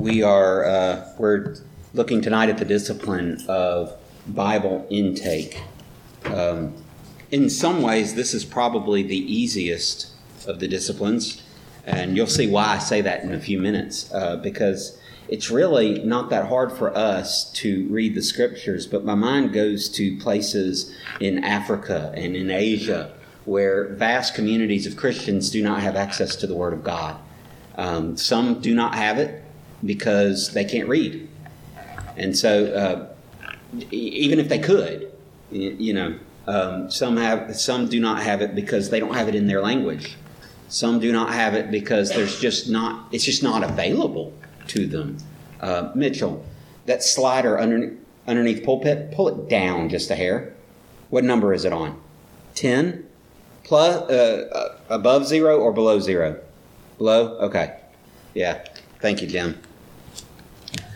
We are uh, we're looking tonight at the discipline of Bible intake. Um, in some ways, this is probably the easiest of the disciplines, and you'll see why I say that in a few minutes. Uh, because it's really not that hard for us to read the scriptures, but my mind goes to places in Africa and in Asia where vast communities of Christians do not have access to the Word of God. Um, some do not have it because they can't read. And so, uh, even if they could, you know, um, some have, some do not have it because they don't have it in their language. Some do not have it because there's just not, it's just not available to them. Uh, Mitchell, that slider underneath, underneath pulpit, pull it down just a hair. What number is it on? 10? Plus, uh, uh, above zero or below zero? Below? Okay. Yeah. Thank you, Jim.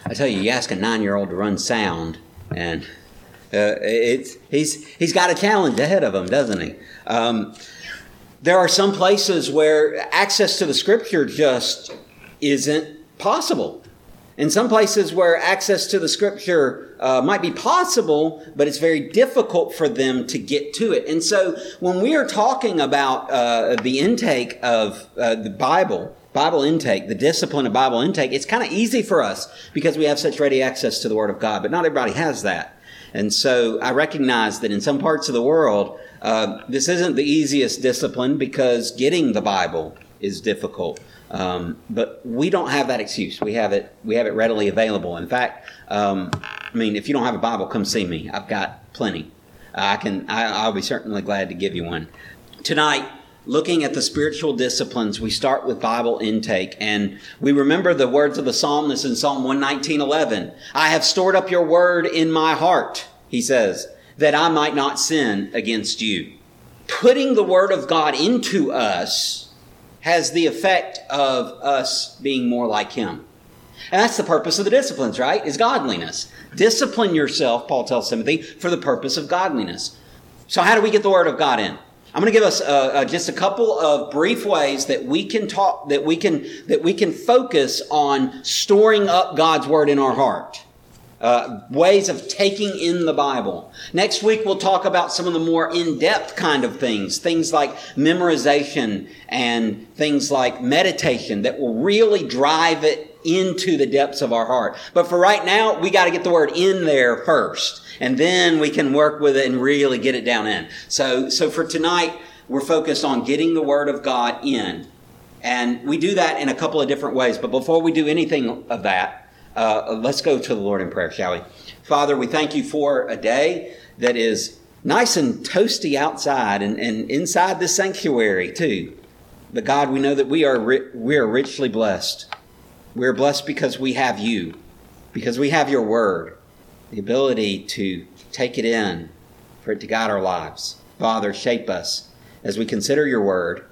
I tell you, you ask a nine-year-old to run sound, and uh, it's he's he's got a challenge ahead of him, doesn't he? Um, there are some places where access to the Scripture just isn't possible. In some places where access to the Scripture uh, might be possible, but it's very difficult for them to get to it. And so, when we are talking about uh, the intake of uh, the Bible, Bible intake, the discipline of Bible intake, it's kind of easy for us because we have such ready access to the Word of God, but not everybody has that. And so I recognize that in some parts of the world, uh, this isn't the easiest discipline because getting the Bible is difficult. Um, but we don't have that excuse. We have it. We have it readily available. In fact, um, I mean, if you don't have a Bible, come see me. I've got plenty. I can. I, I'll be certainly glad to give you one. Tonight, looking at the spiritual disciplines, we start with Bible intake and we remember the words of the psalmist in Psalm 119:11. I have stored up your word in my heart, he says, that I might not sin against you. Putting the word of God into us has the effect of us being more like him. And that's the purpose of the disciplines, right? Is godliness. Discipline yourself, Paul tells Timothy, for the purpose of godliness. So how do we get the word of God in? I'm going to give us uh, uh, just a couple of brief ways that we can talk, that we can, that we can focus on storing up God's word in our heart. Uh, ways of taking in the Bible. Next week we'll talk about some of the more in-depth kind of things, things like memorization and things like meditation that will really drive it into the depths of our heart. But for right now, we got to get the word in there first and then we can work with it and really get it down in. So, so for tonight, we're focused on getting the Word of God in. And we do that in a couple of different ways. But before we do anything of that, uh, let's go to the Lord in prayer, shall we? Father, we thank you for a day that is nice and toasty outside and, and inside the sanctuary too. But God, we know that we are, ri- we are richly blessed. We're blessed because we have you, because we have your word the ability to take it in, for it to guide our lives. Father, shape us as we consider your word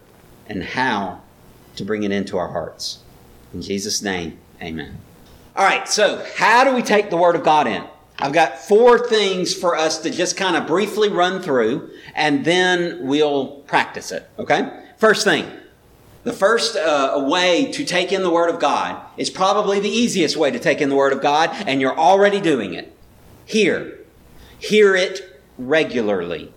and how to bring it into our hearts. In Jesus' name, amen. All right, so how do we take the word of God in? I've got four things for us to just kind of briefly run through, and then we'll practice it, okay? First thing, the first uh, way to take in the Word of God is probably the easiest way to take in the Word of God, and you're already doing it. Hear. Hear it regularly.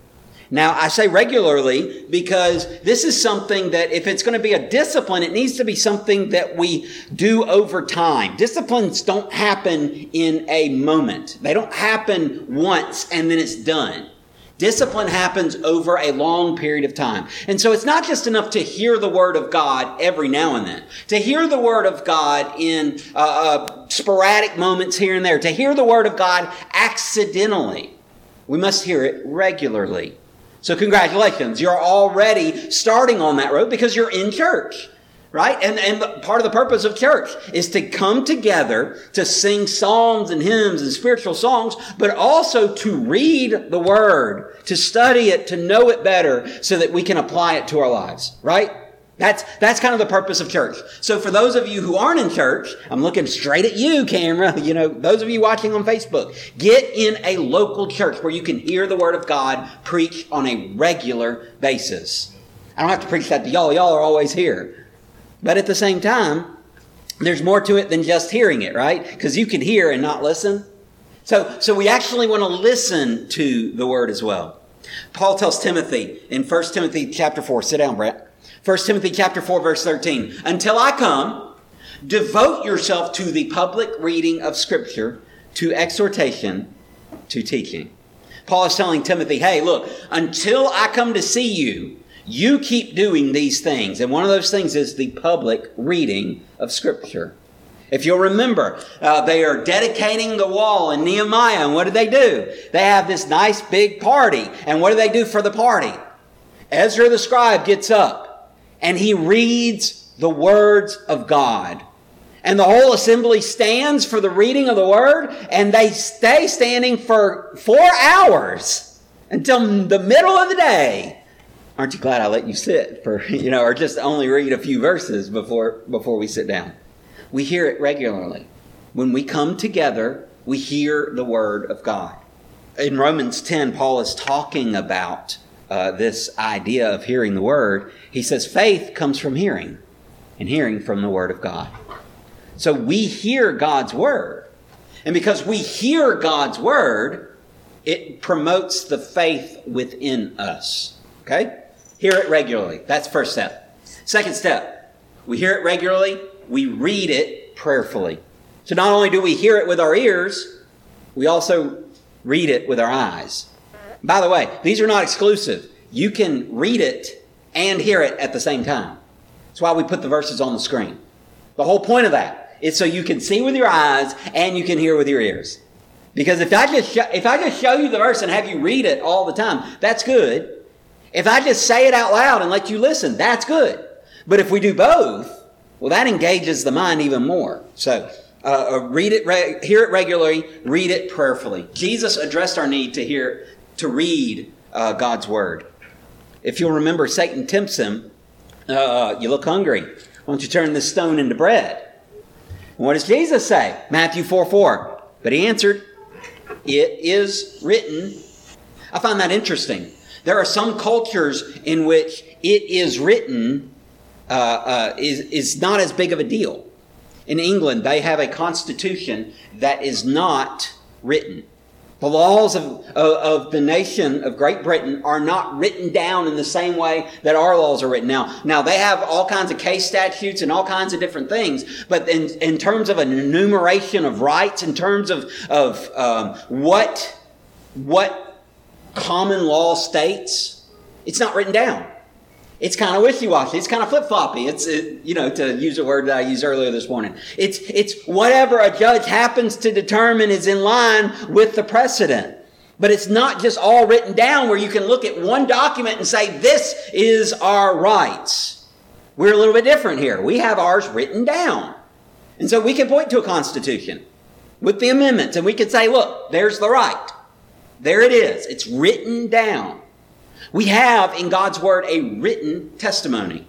Now, I say regularly because this is something that if it's going to be a discipline, it needs to be something that we do over time. Disciplines don't happen in a moment. They don't happen once and then it's done. Discipline happens over a long period of time. And so it's not just enough to hear the word of God every now and then. To hear the word of God in uh, uh, sporadic moments here and there. To hear the word of God accidentally. We must hear it regularly. So congratulations. You're already starting on that road because you're in church right? And, and part of the purpose of church is to come together to sing psalms and hymns and spiritual songs, but also to read the word, to study it, to know it better so that we can apply it to our lives, right? That's, that's kind of the purpose of church. So for those of you who aren't in church, I'm looking straight at you, camera. You know, those of you watching on Facebook, get in a local church where you can hear the word of God preached on a regular basis. I don't have to preach that to y'all. Y'all are always here. But at the same time, there's more to it than just hearing it, right? Because you can hear and not listen. So, so we actually want to listen to the word as well. Paul tells Timothy in 1 Timothy chapter 4, sit down, Brett. 1 Timothy chapter 4, verse 13. Until I come, devote yourself to the public reading of Scripture, to exhortation, to teaching. Paul is telling Timothy, hey, look, until I come to see you, you keep doing these things. And one of those things is the public reading of Scripture. If you'll remember, uh, they are dedicating the wall in Nehemiah, and what do they do? They have this nice big party. And what do they do for the party? Ezra the scribe gets up and he reads the words of God. And the whole assembly stands for the reading of the word, and they stay standing for four hours until the middle of the day. Aren't you glad I let you sit for, you know, or just only read a few verses before, before we sit down? We hear it regularly. When we come together, we hear the word of God. In Romans 10, Paul is talking about uh, this idea of hearing the word. He says faith comes from hearing, and hearing from the word of God. So we hear God's word. And because we hear God's word, it promotes the faith within us. Okay? Hear it regularly. That's first step. Second step, we hear it regularly, we read it prayerfully. So not only do we hear it with our ears, we also read it with our eyes. By the way, these are not exclusive. You can read it and hear it at the same time. That's why we put the verses on the screen. The whole point of that is so you can see with your eyes and you can hear with your ears. Because if I just if I just show you the verse and have you read it all the time, that's good. If I just say it out loud and let you listen, that's good. But if we do both, well, that engages the mind even more. So, uh, uh, read it, re- hear it regularly, read it prayerfully. Jesus addressed our need to hear, to read uh, God's word. If you'll remember, Satan tempts him. Uh, you look hungry. Why don't you turn this stone into bread? And what does Jesus say? Matthew 4 4. But he answered, It is written. I find that interesting. There are some cultures in which it is written uh, uh, is, is not as big of a deal. In England, they have a constitution that is not written. The laws of, of, of, the nation of Great Britain are not written down in the same way that our laws are written. Now, now they have all kinds of case statutes and all kinds of different things, but in, in terms of an enumeration of rights, in terms of, of um, what, what common law states, it's not written down it's kind of wishy-washy. It's kind of flip-floppy. It's, it, you know, to use a word that I used earlier this morning. It's, it's whatever a judge happens to determine is in line with the precedent. But it's not just all written down where you can look at one document and say, this is our rights. We're a little bit different here. We have ours written down. And so we can point to a constitution with the amendments and we can say, look, there's the right. There it is. It's written down. We have in God's Word a written testimony.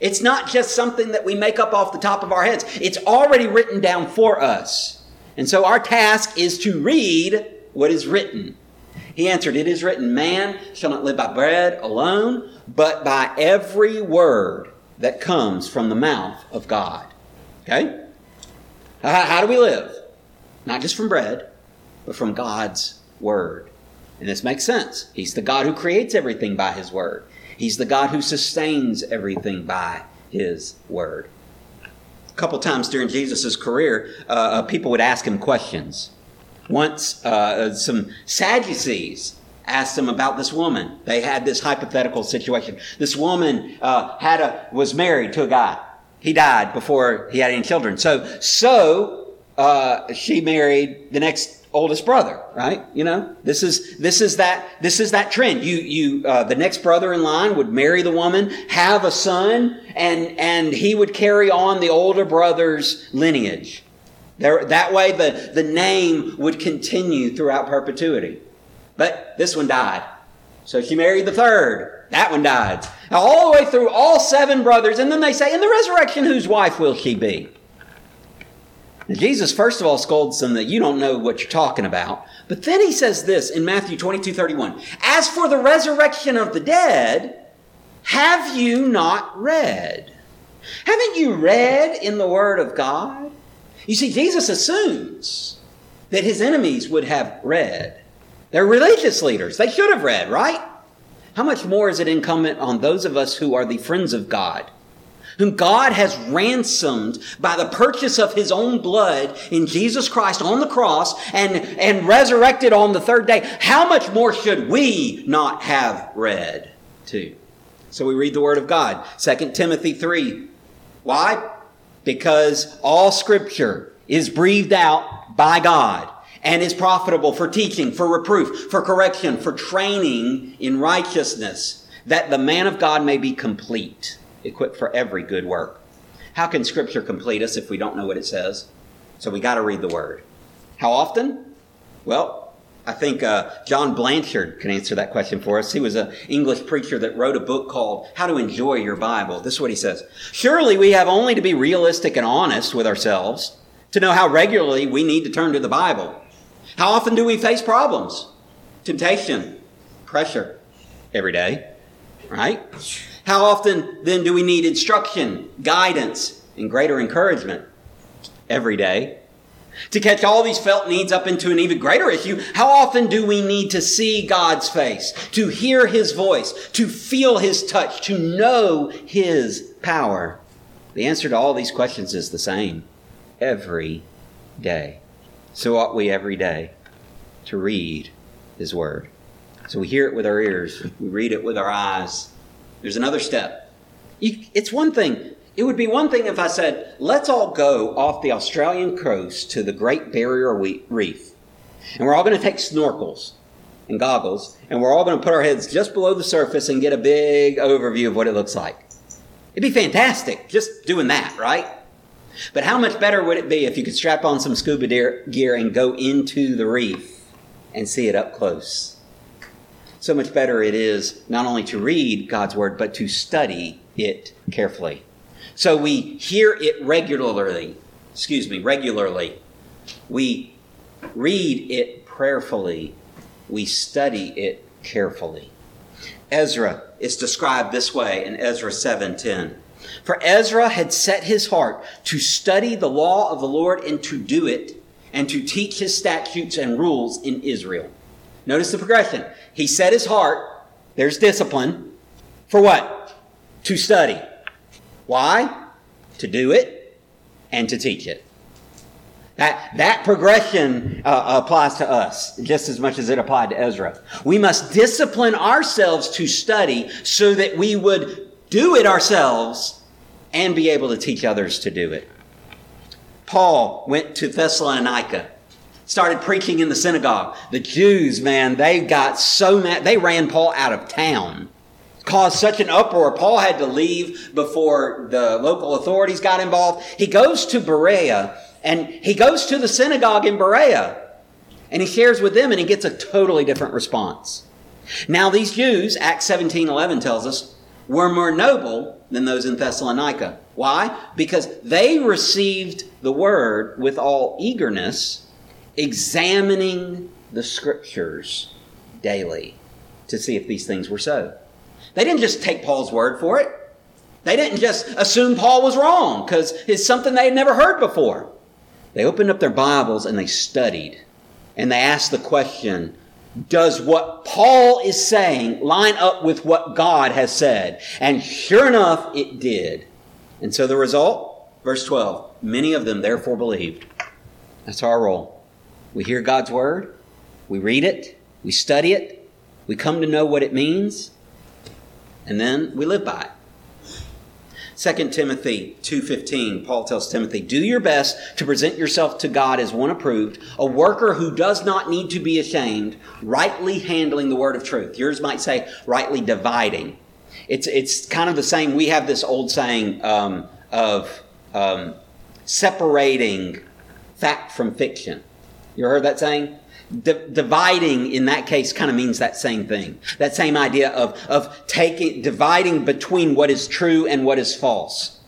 It's not just something that we make up off the top of our heads. It's already written down for us. And so our task is to read what is written. He answered, It is written, man shall not live by bread alone, but by every word that comes from the mouth of God. Okay? How, do we live? Not just from bread, but from God's word. And this makes sense. He's the God who creates everything by His Word. He's the God who sustains everything by His Word. A couple times during Jesus' career, uh, uh, people would ask him questions. Once, uh, some Sadducees asked him about this woman. They had this hypothetical situation. This woman uh, had a was married to a guy. He died before he had any children. So, so uh, she married the next oldest brother, right? You know, this is this is that this is that trend. You you uh, the next brother in line would marry the woman, have a son, and and he would carry on the older brother's lineage. There, that way, the the name would continue throughout perpetuity. But this one died, so she married the third. That one died. Now, all the way through all seven brothers, and then they say, in the resurrection, whose wife will she be? Jesus, first of all, scolds them that you don't know what you're talking about. But then he says this in Matthew 22 31. As for the resurrection of the dead, have you not read? Haven't you read in the Word of God? You see, Jesus assumes that his enemies would have read. They're religious leaders. They should have read, right? How much more is it incumbent on those of us who are the friends of God, whom God has ransomed by the purchase of his own blood in Jesus Christ on the cross and, and resurrected on the third day? How much more should we not have read too? So we read the Word of God. 2 Timothy 3. Why? Because all Scripture is breathed out by God and is profitable for teaching, for reproof, for correction, for training in righteousness, that the man of God may be complete, equipped for every good work. How can Scripture complete us if we don't know what it says? So we got to read the Word. How often? Well, I think uh, John Blanchard can answer that question for us. He was an English preacher that wrote a book called How to Enjoy Your Bible. This is what he says. Surely we have only to be realistic and honest with ourselves to know how regularly we need to turn to the Bible. How often do we face problems? Temptation, pressure, every day, right? How often then do we need instruction, guidance, and greater encouragement? Every day. To catch all these felt needs up into an even greater issue, how often do we need to see God's face, to hear His voice, to feel His touch, to know His power? The answer to all these questions is the same every day. So ought we every day to read His Word. So we hear it with our ears, we read it with our eyes. There's another step. it's one thing it would be one thing if I said, let's all go off the Australian coast to the Great Barrier Reef. And we're all going to take snorkels and goggles, and we're all going to put our heads just below the surface and get a big overview of what it looks like. It'd be fantastic just doing that, right? But how much better would it be if you could strap on some scuba gear and go into the reef and see it up close? So much better it is not only to read God's Word, but to study it carefully. So we hear it regularly. Excuse me, regularly. We read it prayerfully. We study it carefully. Ezra is described this way in Ezra 7:10. For Ezra had set his heart to study the law of the Lord and to do it and to teach his statutes and rules in Israel. Notice the progression. He set his heart, there's discipline, for what? To study. Why? To do it and to teach it. That, that progression uh, applies to us just as much as it applied to Ezra. We must discipline ourselves to study so that we would do it ourselves and be able to teach others to do it. Paul went to Thessalonica, started preaching in the synagogue. The Jews, man, they got so mad, they ran Paul out of town caused such an uproar. Paul had to leave before the local authorities got involved. He goes to Berea and he goes to the synagogue in Berea and he shares with them and he gets a totally different response. Now these Jews, Acts 17, 11 tells us, were more noble than those in Thessalonica. Why? Because they received the word with all eagerness, examining the scriptures daily to see if these things were so. They didn't just take Paul's word for it. They didn't just assume Paul was wrong because it's something they had never heard before. They opened up their Bibles and they studied. And they asked the question, does what Paul is saying line up with what God has said? And sure enough, it did. And so the result, verse 12, many of them therefore believed. That's our role. We hear God's word, we read it, we study it, we come to know what it means, and then we live by it. 2 Timothy 2:15 Paul tells Timothy, "Do your best to present yourself to God as one approved, a worker who does not need to be ashamed, rightly handling the word of truth." Yours might say rightly dividing. It's it's kind of the same. We have this old saying um, of um, separating fact from fiction. You heard that saying? dividing in that case kind of means that same thing. That same idea of, of taking, dividing between what is true and what is false.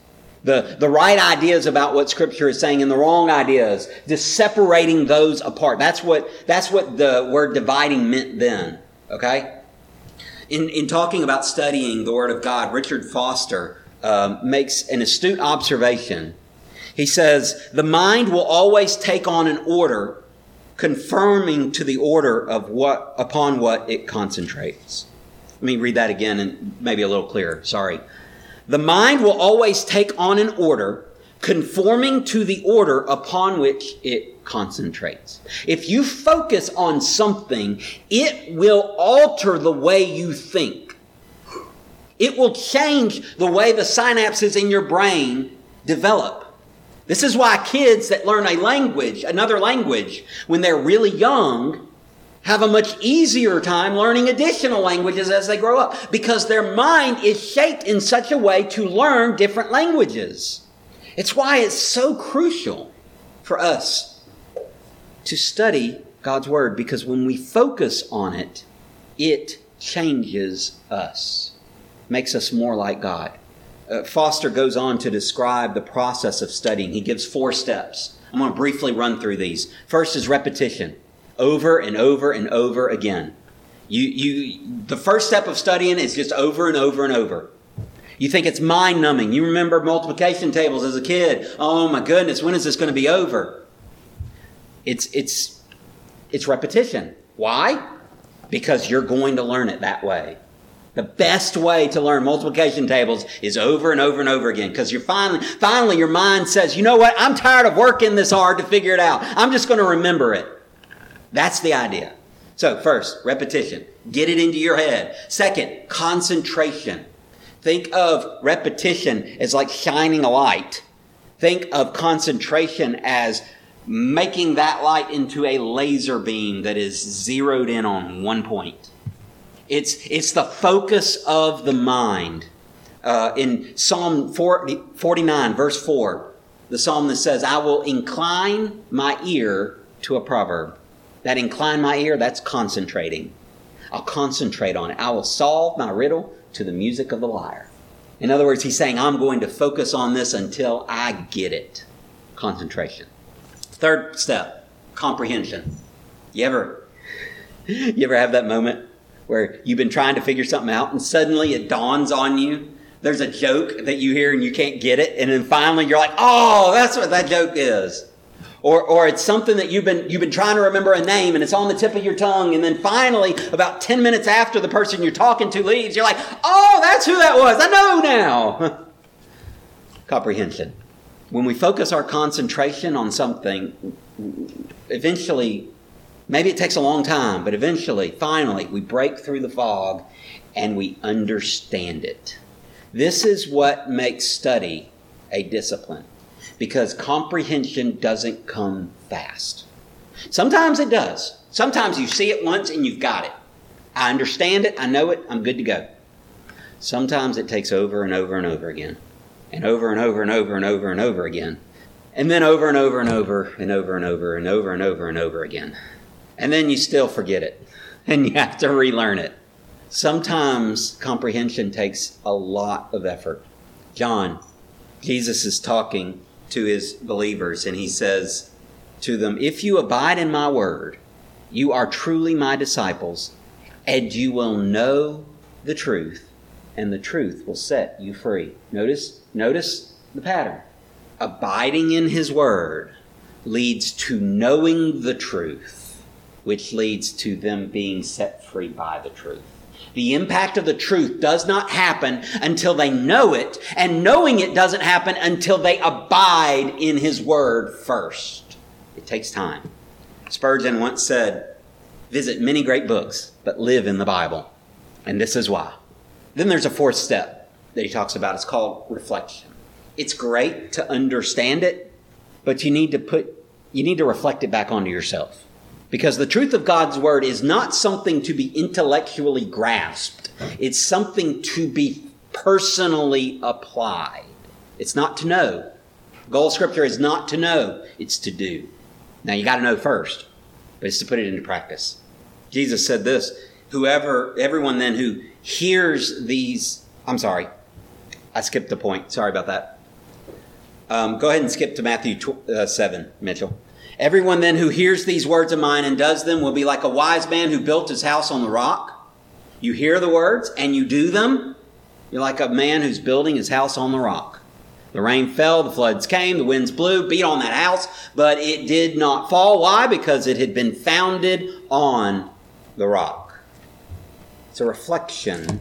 The, the right ideas about what scripture is saying and the wrong ideas, just separating those apart. That's what, that's what the word dividing meant then. Okay? In, in talking about studying the Word of God, Richard Foster um, makes an astute observation. He says, The mind will always take on an order confirming to the order of what upon what it concentrates. Let me read that again and maybe a little clearer. Sorry. The mind will always take on an order conforming to the order upon which it concentrates. If you focus on something, it will alter the way you think. It will change the way the synapses in your brain develop. This is why kids that learn a language, another language, when they're really young, have a much easier time learning additional languages as they grow up because their mind is shaped in such a way to learn different languages. It's why it's so crucial for us to study God's Word because when we focus on it, it changes us, makes us more like God. Uh, Foster goes on to describe the process of studying. He gives four steps. I'm going to briefly run through these. First is repetition, over and over and over again. You, you, the first step of studying is just over and over and over. You think it's mind numbing. You remember multiplication tables as a kid. Oh my goodness, when is this going to be over? It's, it's, it's repetition. Why? Because you're going to learn it that way. The best way to learn multiplication tables is over and over and over again because you're finally, finally your mind says, you know what? I'm tired of working this hard to figure it out. I'm just going to remember it. That's the idea. So first, repetition. Get it into your head. Second, concentration. Think of repetition as like shining a light. Think of concentration as making that light into a laser beam that is zeroed in on one point. It's, it's the focus of the mind. Uh, in Psalm 40, 49, verse 4, the psalmist says, I will incline my ear to a proverb. That incline my ear, that's concentrating. I'll concentrate on it. I will solve my riddle to the music of the lyre. In other words, he's saying, I'm going to focus on this until I get it. Concentration. Third step, comprehension. You ever, you ever have that moment where you've been trying to figure something out and suddenly it dawns on you? There's a joke that you hear and you can't get it, and then finally you're like, oh, that's what that joke is. Or, or it's something that you've been, you've been trying to remember a name and it's on the tip of your tongue. And then finally, about 10 minutes after the person you're talking to leaves, you're like, oh, that's who that was. I know now. Comprehension. When we focus our concentration on something, eventually, maybe it takes a long time, but eventually, finally, we break through the fog and we understand it. This is what makes study a discipline because comprehension doesn't come fast. Sometimes it does. Sometimes you see it once and you've got it. I understand it, I know it, I'm good to go. Sometimes it takes over and over and over again, and over and over and over and over and over again, and then over and over and over and over and over and over and over and over again. And then you still forget it, and you have to relearn it. Sometimes comprehension takes a lot of effort. John, Jesus is talking to his believers, and he says to them, If you abide in my word, you are truly my disciples, and you will know the truth, and the truth will set you free. Notice, notice the pattern. Abiding in his word leads to knowing the truth, which leads to them being set free by the truth. The impact of the truth does not happen until they know it, and knowing it doesn't happen until they abide in His Word first. It takes time. Spurgeon once said, Visit many great books, but live in the Bible. And this is why. Then there's a fourth step that he talks about. It's called reflection. It's great to understand it, but you need to put, you need to reflect it back onto yourself. Because the truth of God's word is not something to be intellectually grasped. It's something to be personally applied. It's not to know. The goal of scripture is not to know, it's to do. Now you gotta know first, but it's to put it into practice. Jesus said this, whoever, everyone then who hears these, I'm sorry, I skipped the point. Sorry about that. Um, go ahead and skip to Matthew tw- uh, 7, Mitchell. Everyone then who hears these words of mine and does them will be like a wise man who built his house on the rock. You hear the words and you do them, You're like a man who's building his house on the rock. The rain fell, the floods came, the winds blew, beat on that house, but it did not fall. Why? Because it had been founded on the rock. It's a reflection.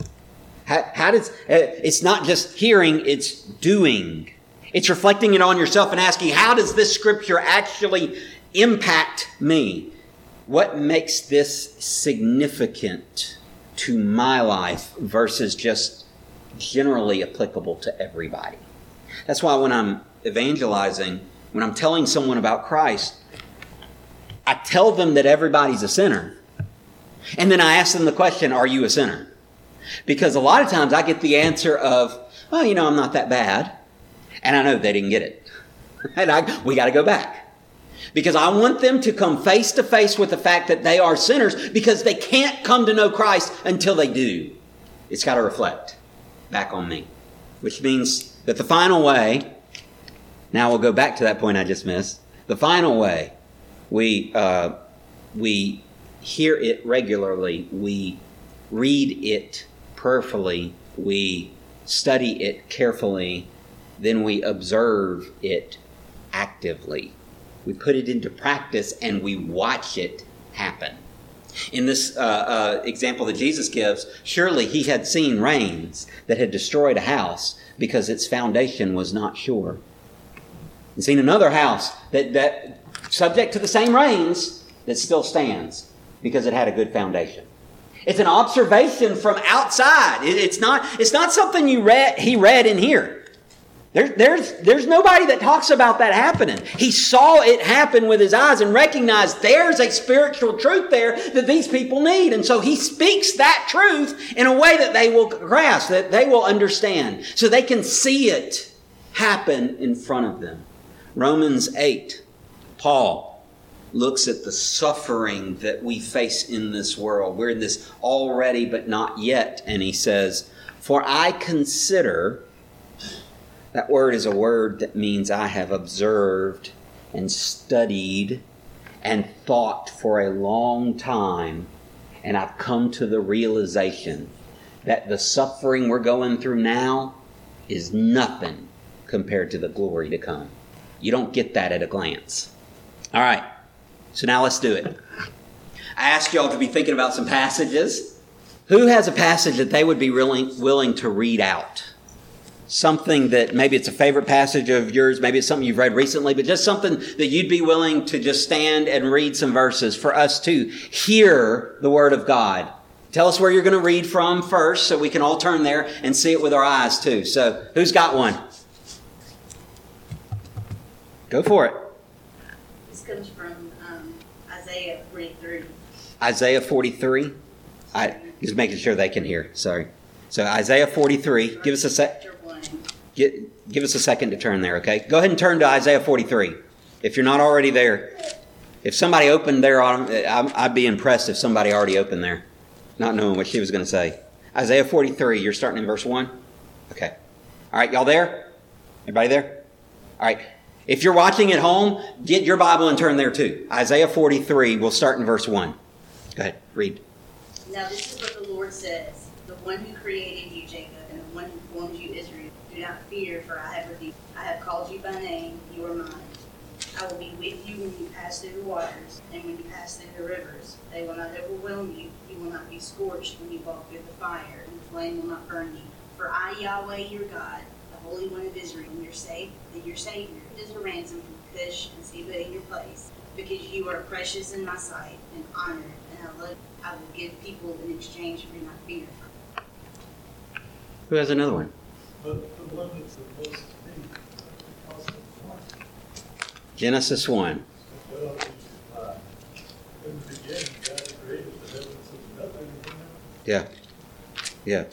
How, how does uh, it's not just hearing, it's doing. It's reflecting it on yourself and asking, how does this scripture actually impact me? What makes this significant to my life versus just generally applicable to everybody? That's why when I'm evangelizing, when I'm telling someone about Christ, I tell them that everybody's a sinner. And then I ask them the question, Are you a sinner? Because a lot of times I get the answer of, Well, you know, I'm not that bad. And I know they didn't get it. And I, we got to go back. Because I want them to come face to face with the fact that they are sinners because they can't come to know Christ until they do. It's got to reflect back on me. Which means that the final way, now we'll go back to that point I just missed. The final way we, uh, we hear it regularly, we read it prayerfully, we study it carefully, then we observe it actively. We put it into practice and we watch it happen. In this uh, uh, example that Jesus gives, surely he had seen rains that had destroyed a house because its foundation was not sure. And seen another house that, that subject to the same rains that still stands because it had a good foundation. It's an observation from outside. It, it's not, it's not something you read, he read in here. There, there's, there's nobody that talks about that happening. He saw it happen with his eyes and recognized there's a spiritual truth there that these people need. And so he speaks that truth in a way that they will grasp, that they will understand, so they can see it happen in front of them. Romans 8, Paul looks at the suffering that we face in this world. We're in this already but not yet. And he says, For I consider that word is a word that means I have observed and studied and thought for a long time, and I've come to the realization that the suffering we're going through now is nothing compared to the glory to come. You don't get that at a glance. All right, so now let's do it. I asked y'all to be thinking about some passages. Who has a passage that they would be willing, willing to read out? Something that maybe it's a favorite passage of yours, maybe it's something you've read recently, but just something that you'd be willing to just stand and read some verses for us to hear the Word of God. Tell us where you're going to read from first so we can all turn there and see it with our eyes too. So, who's got one? Go for it. This comes from um, Isaiah 43. Isaiah 43. I just making sure they can hear. Sorry. So Isaiah 43. Give us a sec. Get, give us a second to turn there, okay? Go ahead and turn to Isaiah 43. If you're not already there, if somebody opened there, I'd be impressed if somebody already opened there, not knowing what she was going to say. Isaiah 43, you're starting in verse 1? Okay. All right, y'all there? Everybody there? All right. If you're watching at home, get your Bible and turn there too. Isaiah 43, we'll start in verse 1. Go ahead, read. Now, this is what the Lord says The one who created you, Jacob, and the one who formed you, Israel not fear, for I have redeemed. I have called you by name. You are mine. I will be with you when you pass through the waters, and when you pass through the rivers. They will not overwhelm you. You will not be scorched when you walk through the fire, and the flame will not burn you. For I, Yahweh, your God, the Holy One of Israel, your, sa- your Savior, is a ransom from Cush and Seba in your place, because you are precious in my sight and honored, and I love. I will give people in exchange for my fear. Who has another one? Genesis 1. Yeah. Yeah.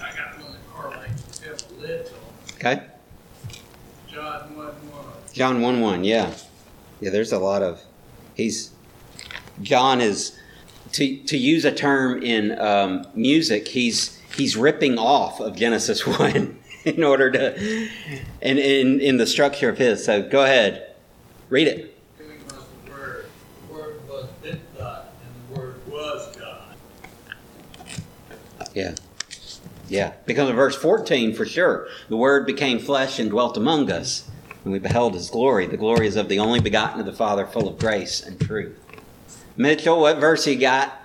I got one that correlates a little. Okay. John 1 1. John 1 1, yeah. Yeah, there's a lot of. He's. John is. To, to use a term in um, music, he's he's ripping off of Genesis 1 in order to, and in, in the structure of his. So go ahead, read it. Yeah. Yeah. Because of verse 14, for sure. The Word became flesh and dwelt among us, and we beheld His glory. The glory is of the only begotten of the Father, full of grace and truth. Mitchell, what verse you got?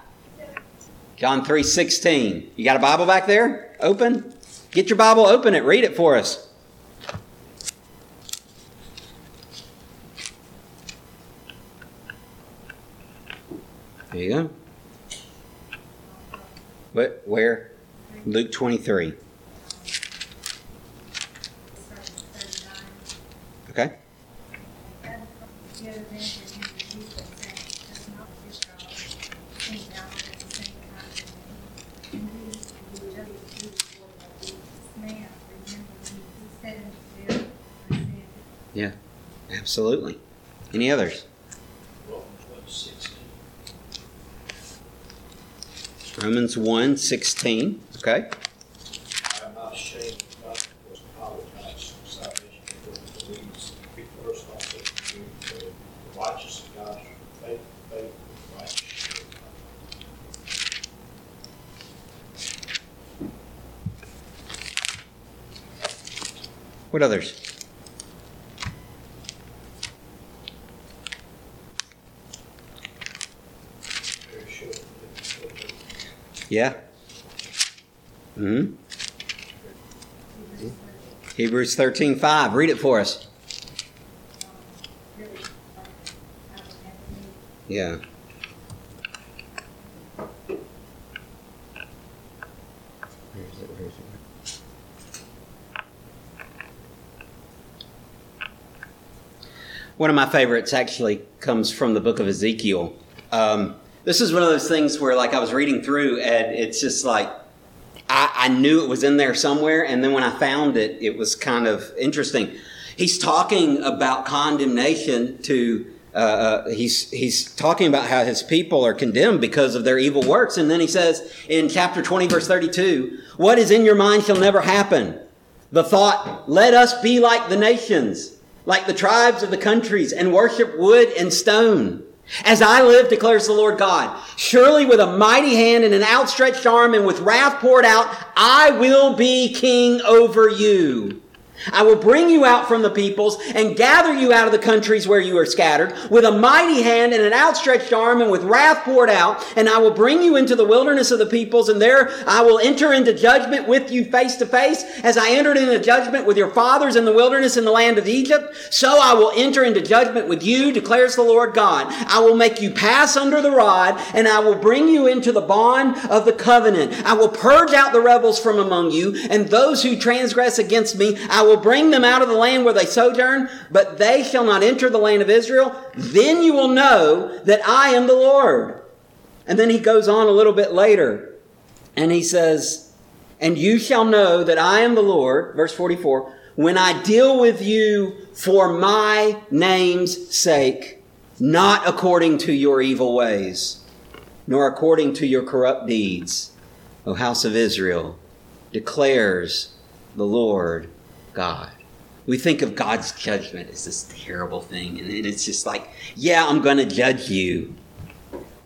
John 3:16. You got a Bible back there? Open? Get your Bible, open it, read it for us. There you go. What, where? Luke 23. Okay. Yeah, absolutely. Any others? Romans 1 16. Okay. I am not ashamed of God because knowledge has salvation for the believes. Be first also to do the righteous of God through faith, faith, righteous. What others? Very sure. Yeah. Hmm. Hebrews 13 5. Read it for us. Yeah. One of my favorites actually comes from the book of Ezekiel. Um, this is one of those things where, like, I was reading through, and it's just like I, knew it was in there somewhere, and then when I found it, it was kind of interesting. He's talking about condemnation to. Uh, uh, he's he's talking about how his people are condemned because of their evil works, and then he says in chapter twenty, verse thirty-two, "What is in your mind shall never happen." The thought, "Let us be like the nations, like the tribes of the countries, and worship wood and stone." As I live, declares the Lord God, surely with a mighty hand and an outstretched arm and with wrath poured out, I will be king over you. I will bring you out from the peoples and gather you out of the countries where you are scattered with a mighty hand and an outstretched arm and with wrath poured out. And I will bring you into the wilderness of the peoples and there I will enter into judgment with you face to face as I entered into judgment with your fathers in the wilderness in the land of Egypt. So I will enter into judgment with you, declares the Lord God. I will make you pass under the rod and I will bring you into the bond of the covenant. I will purge out the rebels from among you and those who transgress against me. I will bring them out of the land where they sojourn, but they shall not enter the land of Israel. Then you will know that I am the Lord. And then he goes on a little bit later and he says, And you shall know that I am the Lord, verse 44, when I deal with you for my name's sake, not according to your evil ways, nor according to your corrupt deeds, O house of Israel, declares the Lord God. We think of God's judgment as this terrible thing, and it's just like, yeah, I'm going to judge you,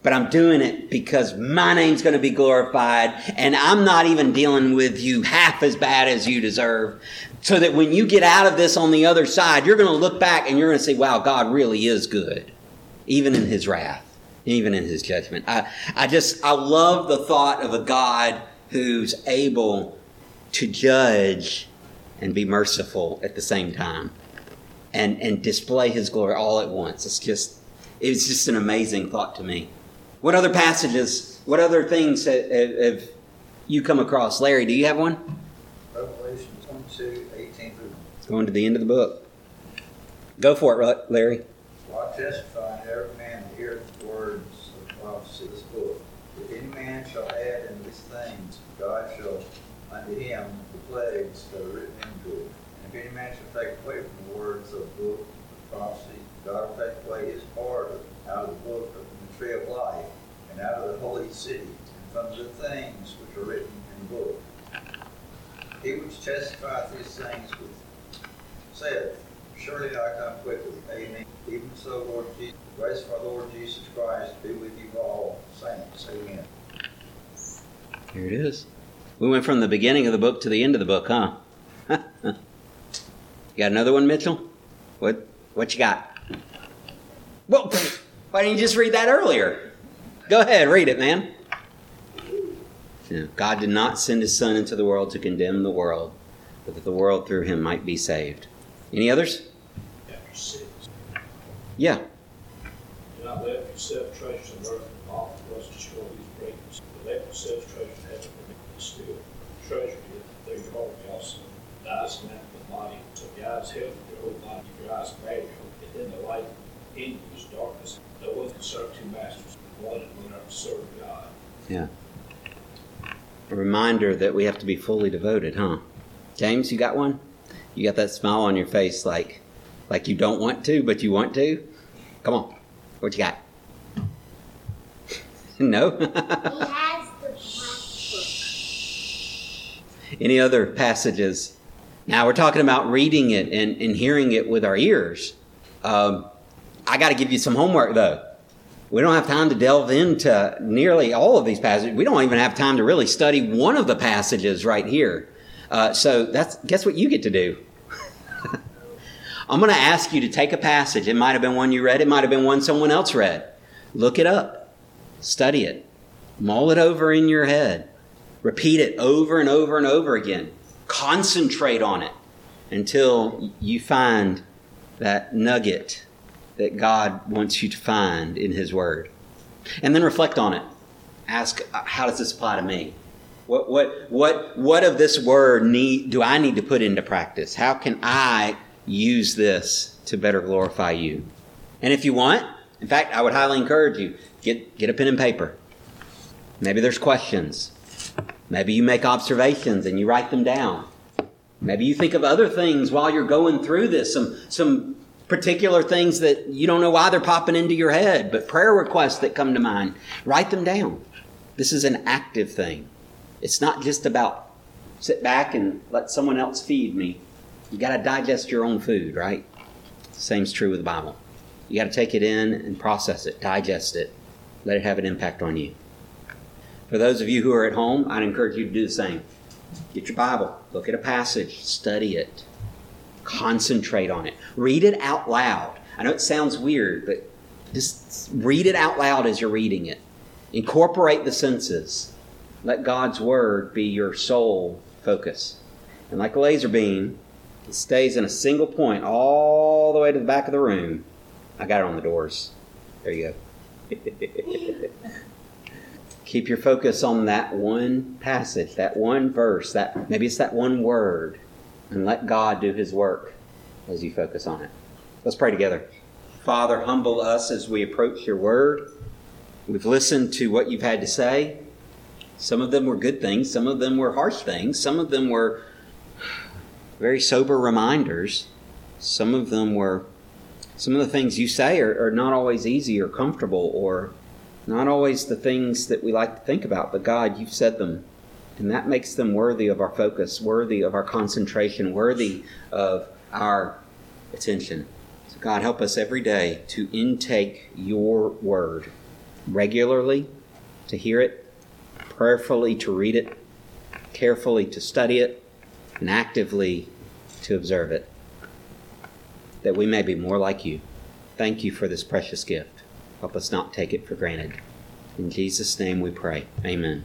but I'm doing it because my name's going to be glorified, and I'm not even dealing with you half as bad as you deserve. So that when you get out of this on the other side, you're going to look back and you're going to say, wow, God really is good, even in his wrath, even in his judgment. I, I just, I love the thought of a God who's able to judge and be merciful at the same time and, and display his glory all at once. It's just, it's just an amazing thought to me. What other passages, what other things have, have you come across? Larry, do you have one? Revelation 22, 18 through. Going to the end of the book. Go for it, Larry. Well, I testify to every man that heareth the words of prophecy of this book. If any man shall add in these things, God shall unto him the plagues that are written. Shall take away from the words of the book of prophecy, God will take away his part out of the book of the tree of life, and out of the holy city, and from the things which are written in the book. He which testifieth these things with, said, Surely I come quickly. Amen. Even so, Lord Jesus, the grace of our Lord Jesus Christ be with you all. Saints. Amen. Here it is. We went from the beginning of the book to the end of the book, huh? you got another one, Mitchell? What what you got? Well, why didn't you just read that earlier? Go ahead, read it, man. God did not send his son into the world to condemn the world, but that the world through him might be saved. Any others? Yeah. Do not let yourself treasures on earth, and all was destroy these breakers. But let yourselves treasure in heaven, and still treasure here, there your heart may also. The eyes lamp of the body, so if your eyes help your whole body, if your eyes bad, your whole, and then the light in you is darkness. No one can serve two masters, one and will not serve God. Yeah. A reminder that we have to be fully devoted, huh? James, you got one? You got that smile on your face like like you don't want to, but you want to? Come on. What you got? no? He has the. Any other passages? Now we're talking about reading it and, and hearing it with our ears. Um, I got to give you some homework though. We don't have time to delve into nearly all of these passages. We don't even have time to really study one of the passages right here. Uh, so that's guess what you get to do. I'm going to ask you to take a passage. It might have been one you read. It might have been one someone else read. Look it up, study it, mull it over in your head, repeat it over and over and over again. Concentrate on it until you find that nugget that God wants you to find in His Word. And then reflect on it. Ask, uh, how does this apply to me? What, what, what, what of this word need, do I need to put into practice? How can I use this to better glorify you? And if you want, in fact, I would highly encourage you, get, get a pen and paper. Maybe there's questions. Maybe you make observations and you write them down. Maybe you think of other things while you're going through this, some, some particular things that you don't know why they're popping into your head, but prayer requests that come to mind. Write them down. This is an active thing. It's not just about sit back and let someone else feed me. You got to digest your own food, right? Same's true with the Bible. You got to take it in and process it, digest it, let it have an impact on you. For those of you who are at home, I'd encourage you to do the same. Get your Bible, look at a passage, study it, concentrate on it, read it out loud. I know it sounds weird, but just read it out loud as you're reading it. Incorporate the senses. Let God's Word be your sole focus. And like a laser beam, it stays in a single point all the way to the back of the room. I got it on the doors. There you go. Keep your focus on that one passage, that one verse, that maybe it's that one word, and let God do his work as you focus on it. Let's pray together. Father, humble us as we approach your word. We've listened to what you've had to say. Some of them were good things, some of them were harsh things, some of them were very sober reminders. Some of them were, some of the things you say are, are not always easy or comfortable or not always the things that we like to think about, but God, you've said them. And that makes them worthy of our focus, worthy of our concentration, worthy of our attention. So, God, help us every day to intake your word regularly, to hear it, prayerfully to read it, carefully to study it, and actively to observe it, that we may be more like you. Thank you for this precious gift. Help us not take it for granted. In Jesus' name we pray. Amen.